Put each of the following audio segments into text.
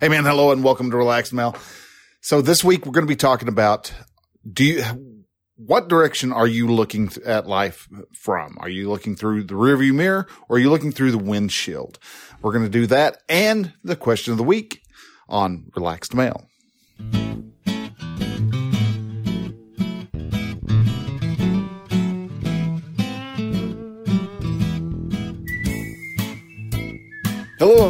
Hey man, hello and welcome to Relaxed Male. So this week we're going to be talking about do you what direction are you looking at life from? Are you looking through the rearview mirror or are you looking through the windshield? We're going to do that and the question of the week on Relaxed Male.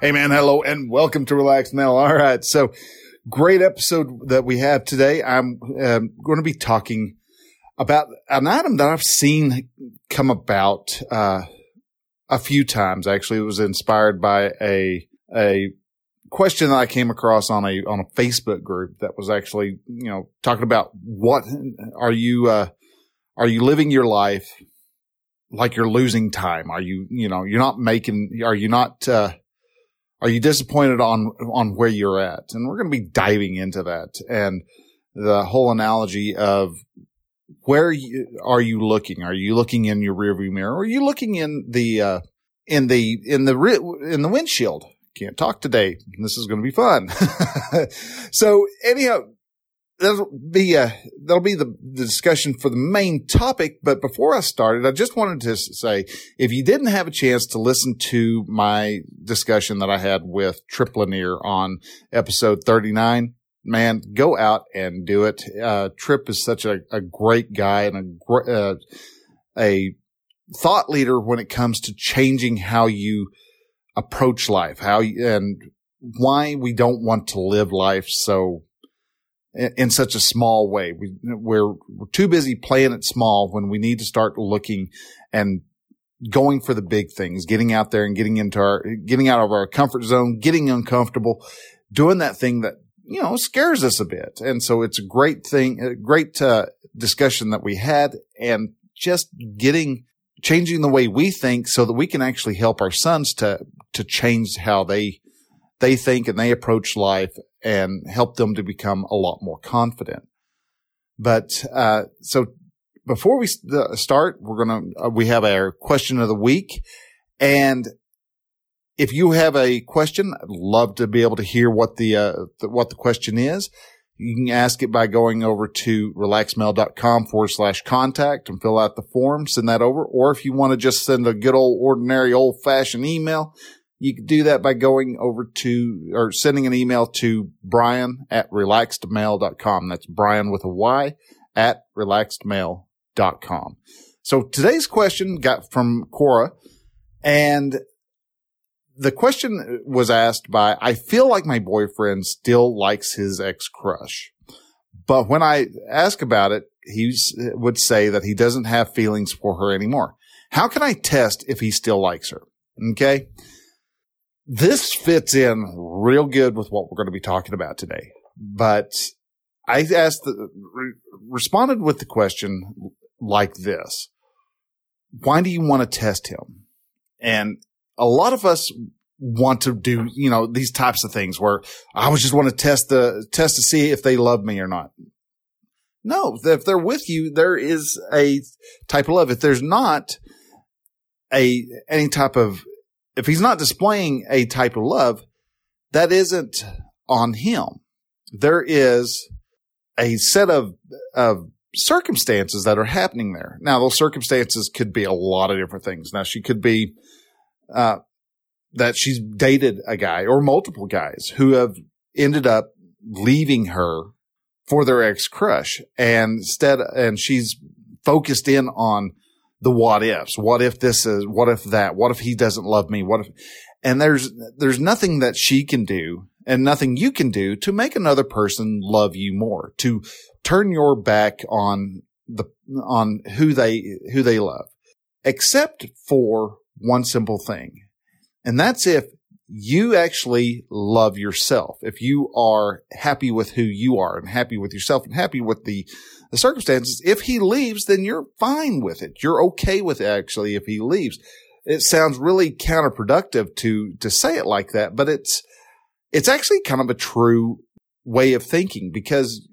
Hey man, hello and welcome to Relax Male. All right. So great episode that we have today. I'm um, going to be talking about an item that I've seen come about, uh, a few times. Actually, it was inspired by a, a question that I came across on a, on a Facebook group that was actually, you know, talking about what are you, uh, are you living your life like you're losing time? Are you, you know, you're not making, are you not, uh, are you disappointed on, on where you're at? And we're going to be diving into that and the whole analogy of where you, are you looking? Are you looking in your rearview mirror? Or are you looking in the, uh, in the, in the, re- in the windshield? Can't talk today. This is going to be fun. so anyhow, that'll be that'll be the, the discussion for the main topic. But before I started, I just wanted to say, if you didn't have a chance to listen to my discussion that I had with Trip Lanier on episode thirty nine, man, go out and do it. Uh, Trip is such a, a great guy and a uh, a thought leader when it comes to changing how you approach life, how you, and why we don't want to live life so in such a small way. We, we're, we're too busy playing it small when we need to start looking and going for the big things, getting out there and getting into our, getting out of our comfort zone, getting uncomfortable, doing that thing that, you know, scares us a bit. And so it's a great thing, a great uh, discussion that we had and just getting, changing the way we think so that we can actually help our sons to, to change how they, they think and they approach life and help them to become a lot more confident. But, uh, so before we start, we're going to, uh, we have our question of the week. And if you have a question, I'd love to be able to hear what the, uh, the, what the question is. You can ask it by going over to relaxmale.com forward slash contact and fill out the form, send that over. Or if you want to just send a good old ordinary old fashioned email, you can do that by going over to or sending an email to Bryan at relaxedmale.com. That's Bryan with a Y at relaxedmale.com. So today's question got from Cora and the question was asked by, I feel like my boyfriend still likes his ex crush. But when I ask about it, he would say that he doesn't have feelings for her anymore. How can I test if he still likes her? Okay this fits in real good with what we're going to be talking about today. But I asked, the, re- responded with the question like this. Why do you want to test him? And a lot of us want to do, you know, these types of things where I was just want to test the test to see if they love me or not. No, if they're with you, there is a type of love. If there's not a, any type of if he's not displaying a type of love, that isn't on him. There is a set of, of circumstances that are happening there. Now, those circumstances could be a lot of different things. Now, she could be, uh, that she's dated a guy or multiple guys who have ended up leaving her for their ex crush and instead, and she's focused in on the what ifs. What if this is, what if that? What if he doesn't love me? What if, and there's, there's nothing that she can do and nothing you can do to make another person love you more, to turn your back on the, on who they, who they love, except for one simple thing. And that's if you actually love yourself, if you are happy with who you are and happy with yourself and happy with the, the circumstances, if he leaves, then you're fine with it. You're okay with it actually if he leaves. It sounds really counterproductive to, to say it like that, but it's, it's actually kind of a true way of thinking because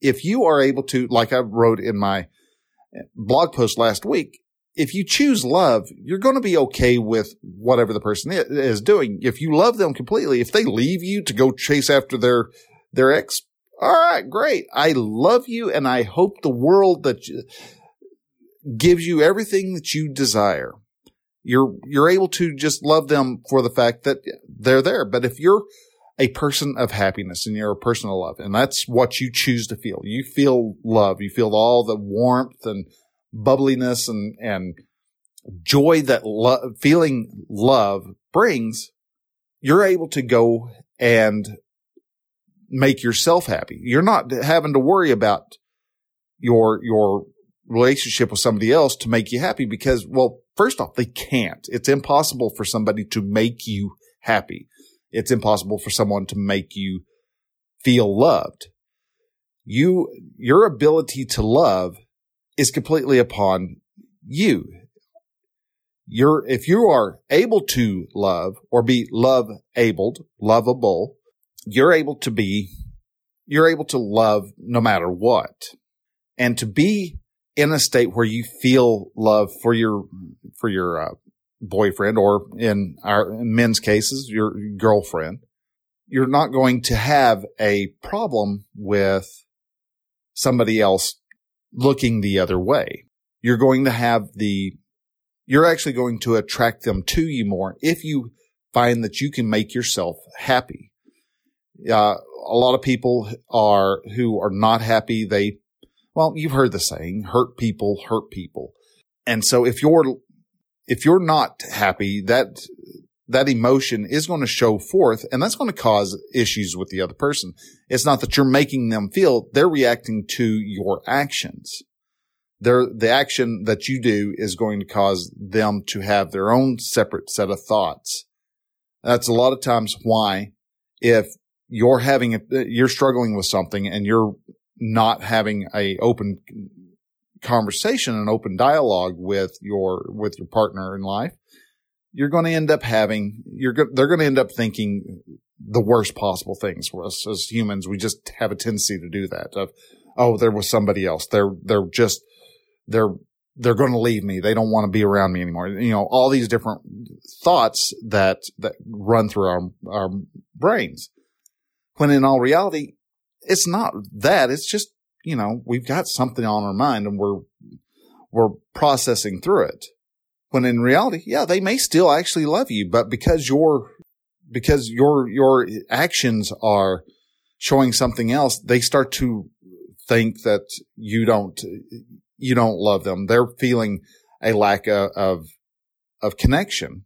if you are able to, like I wrote in my blog post last week, if you choose love, you're going to be okay with whatever the person is doing. If you love them completely, if they leave you to go chase after their, their ex, all right, great. I love you and I hope the world that you, gives you everything that you desire. You're, you're able to just love them for the fact that they're there. But if you're a person of happiness and you're a person of love, and that's what you choose to feel, you feel love, you feel all the warmth and bubbliness and, and joy that lo- feeling love brings, you're able to go and make yourself happy. You're not having to worry about your, your relationship with somebody else to make you happy because, well, first off, they can't. It's impossible for somebody to make you happy. It's impossible for someone to make you feel loved. You, your ability to love is completely upon you. You're, if you are able to love or be love abled, lovable, you're able to be, you're able to love no matter what. And to be in a state where you feel love for your, for your, uh, boyfriend or in our in men's cases, your girlfriend, you're not going to have a problem with somebody else looking the other way. You're going to have the, you're actually going to attract them to you more if you find that you can make yourself happy. Uh, a lot of people are, who are not happy, they, well, you've heard the saying, hurt people hurt people. And so if you're, if you're not happy, that, that emotion is going to show forth and that's going to cause issues with the other person. It's not that you're making them feel they're reacting to your actions. They're, the action that you do is going to cause them to have their own separate set of thoughts. That's a lot of times why if you're having a, you're struggling with something and you're not having a open conversation and open dialogue with your, with your partner in life, you're going to end up having, you're go, they're going to end up thinking the worst possible things for us as humans. We just have a tendency to do that of, oh, there was somebody else. They're, they're just, they're, they're going to leave me. They don't want to be around me anymore. You know, all these different thoughts that, that run through our, our brains. When in all reality, it's not that. It's just, you know, we've got something on our mind and we're, we're processing through it. When in reality, yeah, they may still actually love you, but because your, because your, your actions are showing something else, they start to think that you don't, you don't love them. They're feeling a lack of, of, of connection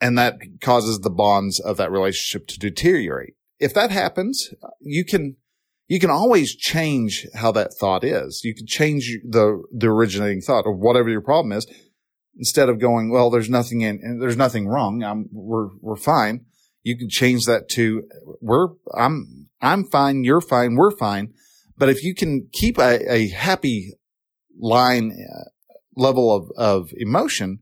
and that causes the bonds of that relationship to deteriorate. If that happens, you can, you can always change how that thought is. You can change the, the originating thought or whatever your problem is instead of going, well, there's nothing in, there's nothing wrong. I'm, we're, we're fine. You can change that to, we're, I'm, I'm fine. You're fine. We're fine. But if you can keep a, a happy line uh, level of, of emotion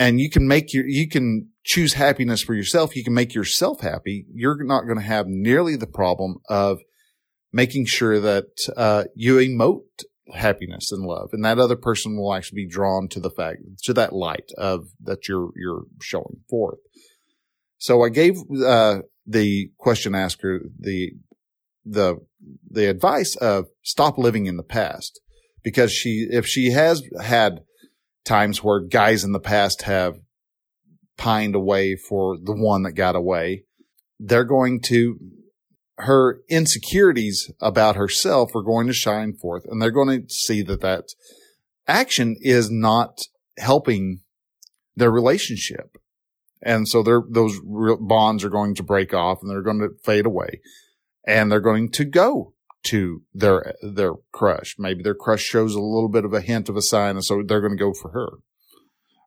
and you can make your, you can choose happiness for yourself. You can make yourself happy. You're not going to have nearly the problem of making sure that, uh, you emote happiness and love. And that other person will actually be drawn to the fact, to that light of that you're, you're showing forth. So I gave, uh, the question asker the, the, the advice of stop living in the past because she, if she has had times where guys in the past have pined away for the one that got away, they're going to her insecurities about herself are going to shine forth and they're going to see that that action is not helping their relationship. And so those bonds are going to break off and they're going to fade away and they're going to go to their, their crush. Maybe their crush shows a little bit of a hint of a sign. And so they're going to go for her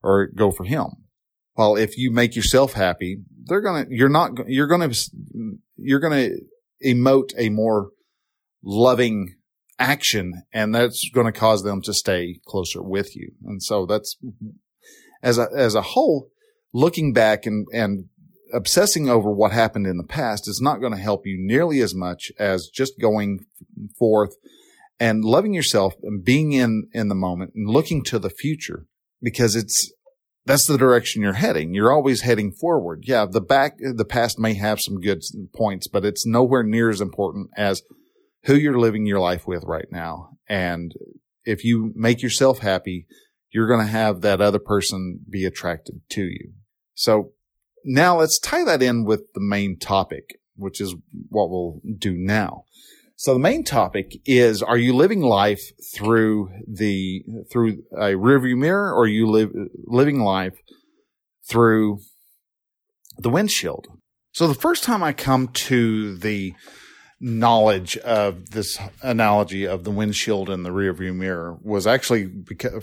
or go for him. Well, if you make yourself happy, they're going to, you're not, you're going to, you're going to emote a more loving action and that's going to cause them to stay closer with you. And so that's as a, as a whole, looking back and, and obsessing over what happened in the past is not going to help you nearly as much as just going forth and loving yourself and being in, in the moment and looking to the future because it's, that's the direction you're heading. You're always heading forward. Yeah. The back, the past may have some good points, but it's nowhere near as important as who you're living your life with right now. And if you make yourself happy, you're going to have that other person be attracted to you. So now let's tie that in with the main topic, which is what we'll do now. So the main topic is, are you living life through the, through a rearview mirror or are you live, living life through the windshield? So the first time I come to the knowledge of this analogy of the windshield and the rearview mirror was actually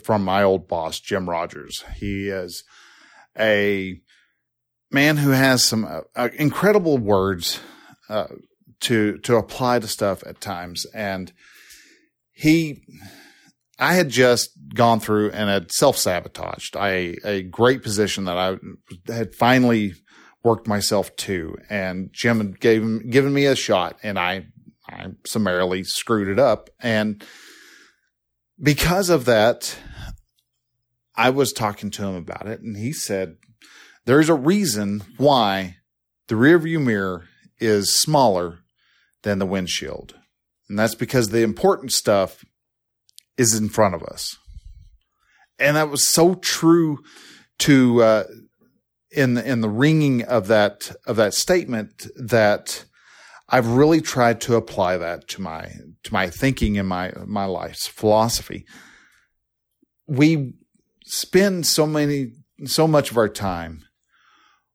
from my old boss, Jim Rogers. He is a man who has some uh, uh, incredible words uh, to to apply to stuff at times, and he. I had just gone through and had self sabotaged a, a great position that I had finally worked myself to. And Jim had gave, given me a shot and I, I summarily screwed it up. And because of that, I was talking to him about it and he said, there's a reason why the rearview mirror is smaller than the windshield. And that's because the important stuff is in front of us. And that was so true to, uh, in the, in the ringing of that of that statement that I've really tried to apply that to my to my thinking in my my life's philosophy. We spend so many so much of our time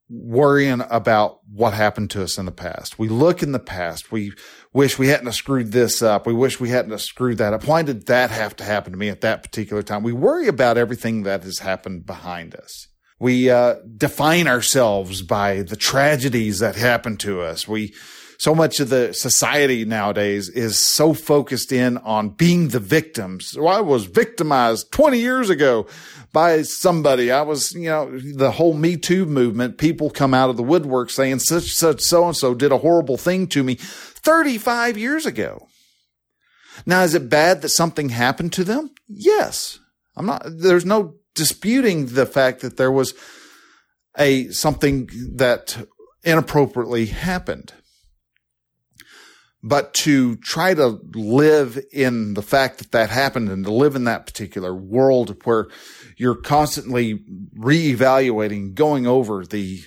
worrying about what happened to us in the past. We look in the past. We wish we hadn't screwed this up. We wish we hadn't screwed that up. Why did that have to happen to me at that particular time? We worry about everything that has happened behind us. We uh, define ourselves by the tragedies that happen to us. We so much of the society nowadays is so focused in on being the victims. So I was victimized 20 years ago by somebody. I was, you know, the whole Me Too movement, people come out of the woodwork saying such, such, so and so did a horrible thing to me 35 years ago. Now, is it bad that something happened to them? Yes. I'm not, there's no disputing the fact that there was a something that inappropriately happened. But to try to live in the fact that that happened and to live in that particular world where you're constantly reevaluating, going over the,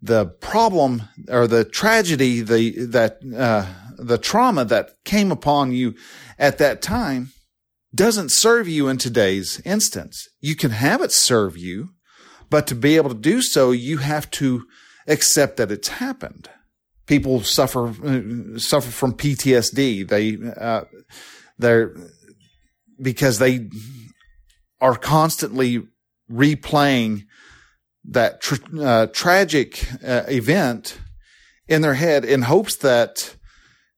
the problem or the tragedy, the, that, uh, the trauma that came upon you at that time doesn't serve you in today's instance. You can have it serve you, but to be able to do so, you have to accept that it's happened. People suffer uh, suffer from PTSD. They uh, they're because they are constantly replaying that tr- uh, tragic uh, event in their head in hopes that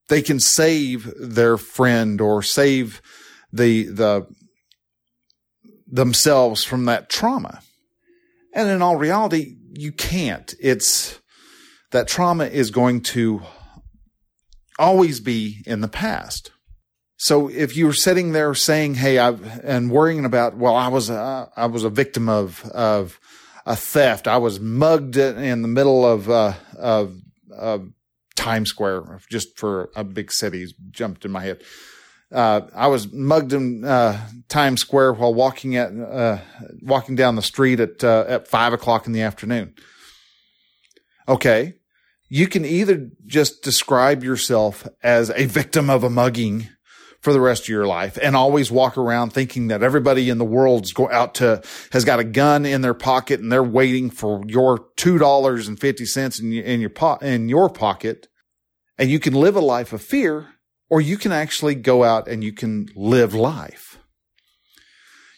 they can save their friend or save the the themselves from that trauma. And in all reality, you can't. It's that trauma is going to always be in the past. So if you're sitting there saying, "Hey," I've, and worrying about, well, I was a, I was a victim of of a theft. I was mugged in the middle of uh, of, of Times Square, just for a big city, jumped in my head uh, I was mugged in uh, Times Square while walking at uh, walking down the street at uh, at five o'clock in the afternoon. Okay, you can either just describe yourself as a victim of a mugging for the rest of your life and always walk around thinking that everybody in the world's go out to has got a gun in their pocket and they're waiting for your two dollars and fifty cents in your in your, po- in your pocket, and you can live a life of fear or you can actually go out and you can live life.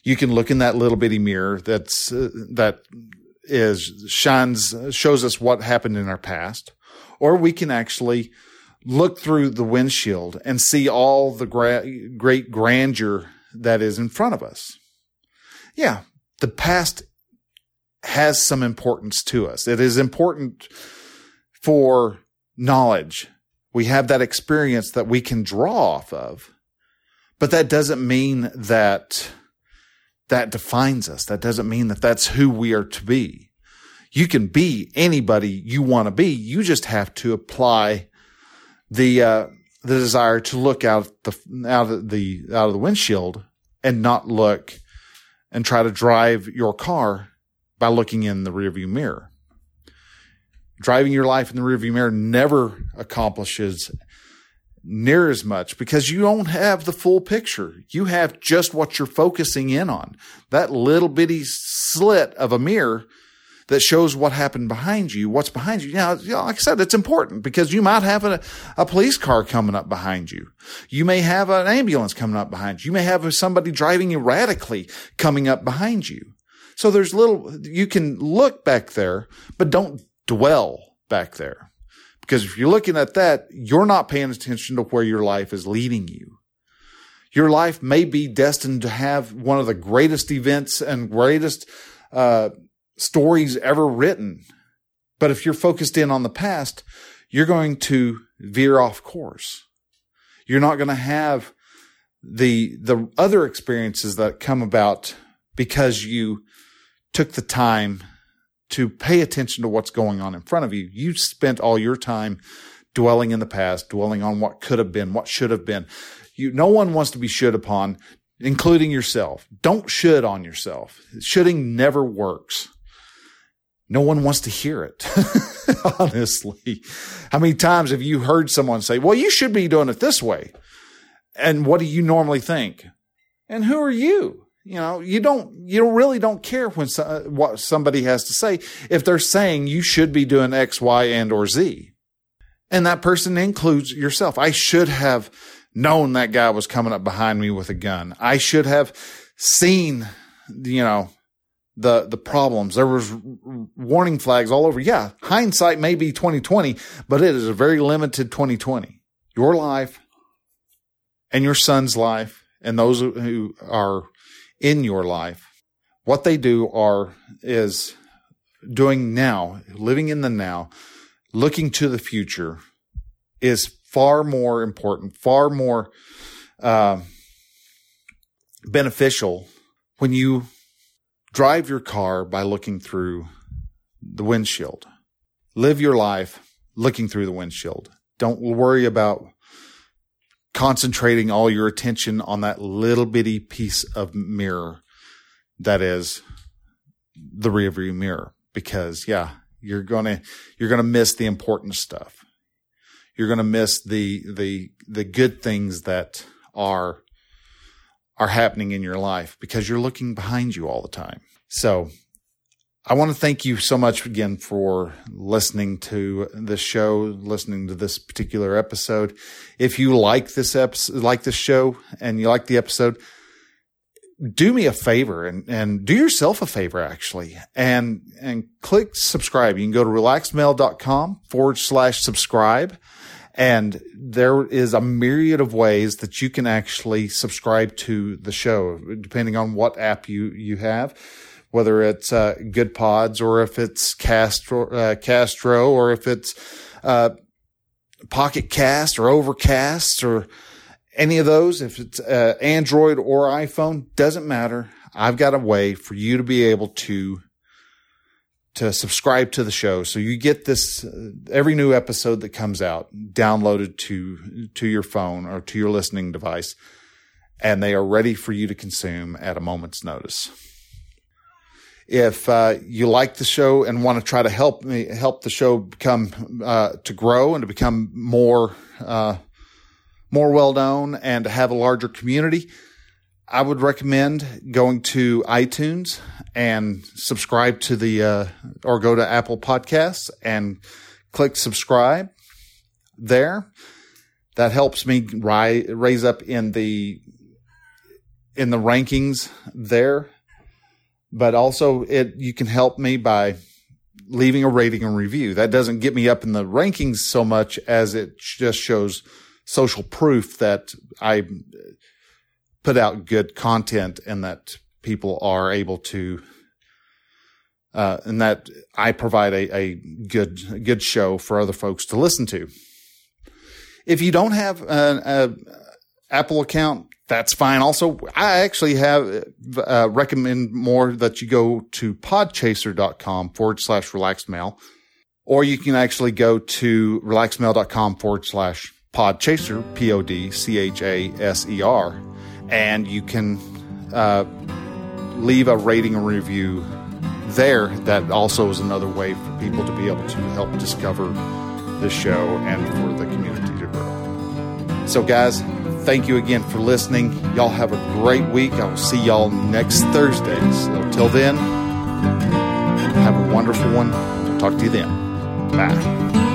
You can look in that little bitty mirror that's, uh, that is shines shows us what happened in our past, or we can actually look through the windshield and see all the gra- great grandeur that is in front of us. Yeah, the past has some importance to us. It is important for knowledge. We have that experience that we can draw off of. But that doesn't mean that that defines us. That doesn't mean that that's who we are to be. You can be anybody you want to be. You just have to apply the uh, the desire to look out the out of the out of the windshield and not look and try to drive your car by looking in the rearview mirror. Driving your life in the rearview mirror never accomplishes near as much because you don't have the full picture. You have just what you're focusing in on. That little bitty slit of a mirror that shows what happened behind you, what's behind you. Now, you know, like I said, it's important because you might have a, a police car coming up behind you. You may have an ambulance coming up behind you. You may have somebody driving erratically coming up behind you. So there's little, you can look back there, but don't dwell back there. Because if you're looking at that, you're not paying attention to where your life is leading you. Your life may be destined to have one of the greatest events and greatest uh, stories ever written. But if you're focused in on the past, you're going to veer off course. You're not going to have the the other experiences that come about because you took the time to pay attention to what's going on in front of you. You spent all your time dwelling in the past, dwelling on what could have been, what should have been. You, no one wants to be should upon, including yourself. Don't should on yourself. Shoulding never works. No one wants to hear it. Honestly, how many times have you heard someone say, well, you should be doing it this way? And what do you normally think? And who are you? You know, you don't, you really don't care when so, uh, what somebody has to say if they're saying you should be doing X, Y, and or Z. And that person includes yourself. I should have known that guy was coming up behind me with a gun. I should have seen, you know, the the problems. There was warning flags all over. Yeah, hindsight may be 2020, but it is a very limited 2020. Your life and your son's life and those who are in your life. What they do are is doing now, living in the now, looking to the future is far more important, far more uh, beneficial when you drive your car by looking through the windshield. Live your life looking through the windshield. Don't worry about concentrating all your attention on that little bitty piece of mirror that is the rearview mirror because yeah you're gonna you're gonna miss the important stuff you're gonna miss the the the good things that are are happening in your life because you're looking behind you all the time so I want to thank you so much again for listening to this show, listening to this particular episode. If you like this episode, like this show and you like the episode, do me a favor and, and do yourself a favor actually and, and click subscribe. You can go to relaxedmale.com forward slash subscribe. And there is a myriad of ways that you can actually subscribe to the show, depending on what app you, you have whether it's uh, Goodpods or if it's Castro, uh, Castro or if it's uh, Pocket Cast or Overcast or any of those. If it's uh, Android or iPhone, doesn't matter. I've got a way for you to be able to to subscribe to the show so you get this uh, every new episode that comes out downloaded to to your phone or to your listening device and they are ready for you to consume at a moment's notice. If uh, you like the show and want to try to help me help the show become uh, to grow and to become more uh, more well known and to have a larger community, I would recommend going to iTunes and subscribe to the uh, or go to Apple Podcasts and click subscribe there. That helps me ri- raise up in the in the rankings there but also it you can help me by leaving a rating and review. That doesn't get me up in the rankings so much as it just shows social proof that I put out good content and that people are able to uh, and that I provide a, a good good show for other folks to listen to. If you don't have an a Apple account, that's fine. Also, I actually have uh, recommend more that you go to podchaser.com forward slash relaxed male, or you can actually go to relaxedmale.com forward slash podchaser, P O D C H A S E R, and you can uh, leave a rating and review there. That also is another way for people to be able to help discover the show and for the community to grow. So, guys, thank you again for listening. Y'all have a great week. I will see y'all next Thursday. So, till then, have a wonderful one. Talk to you then. Bye.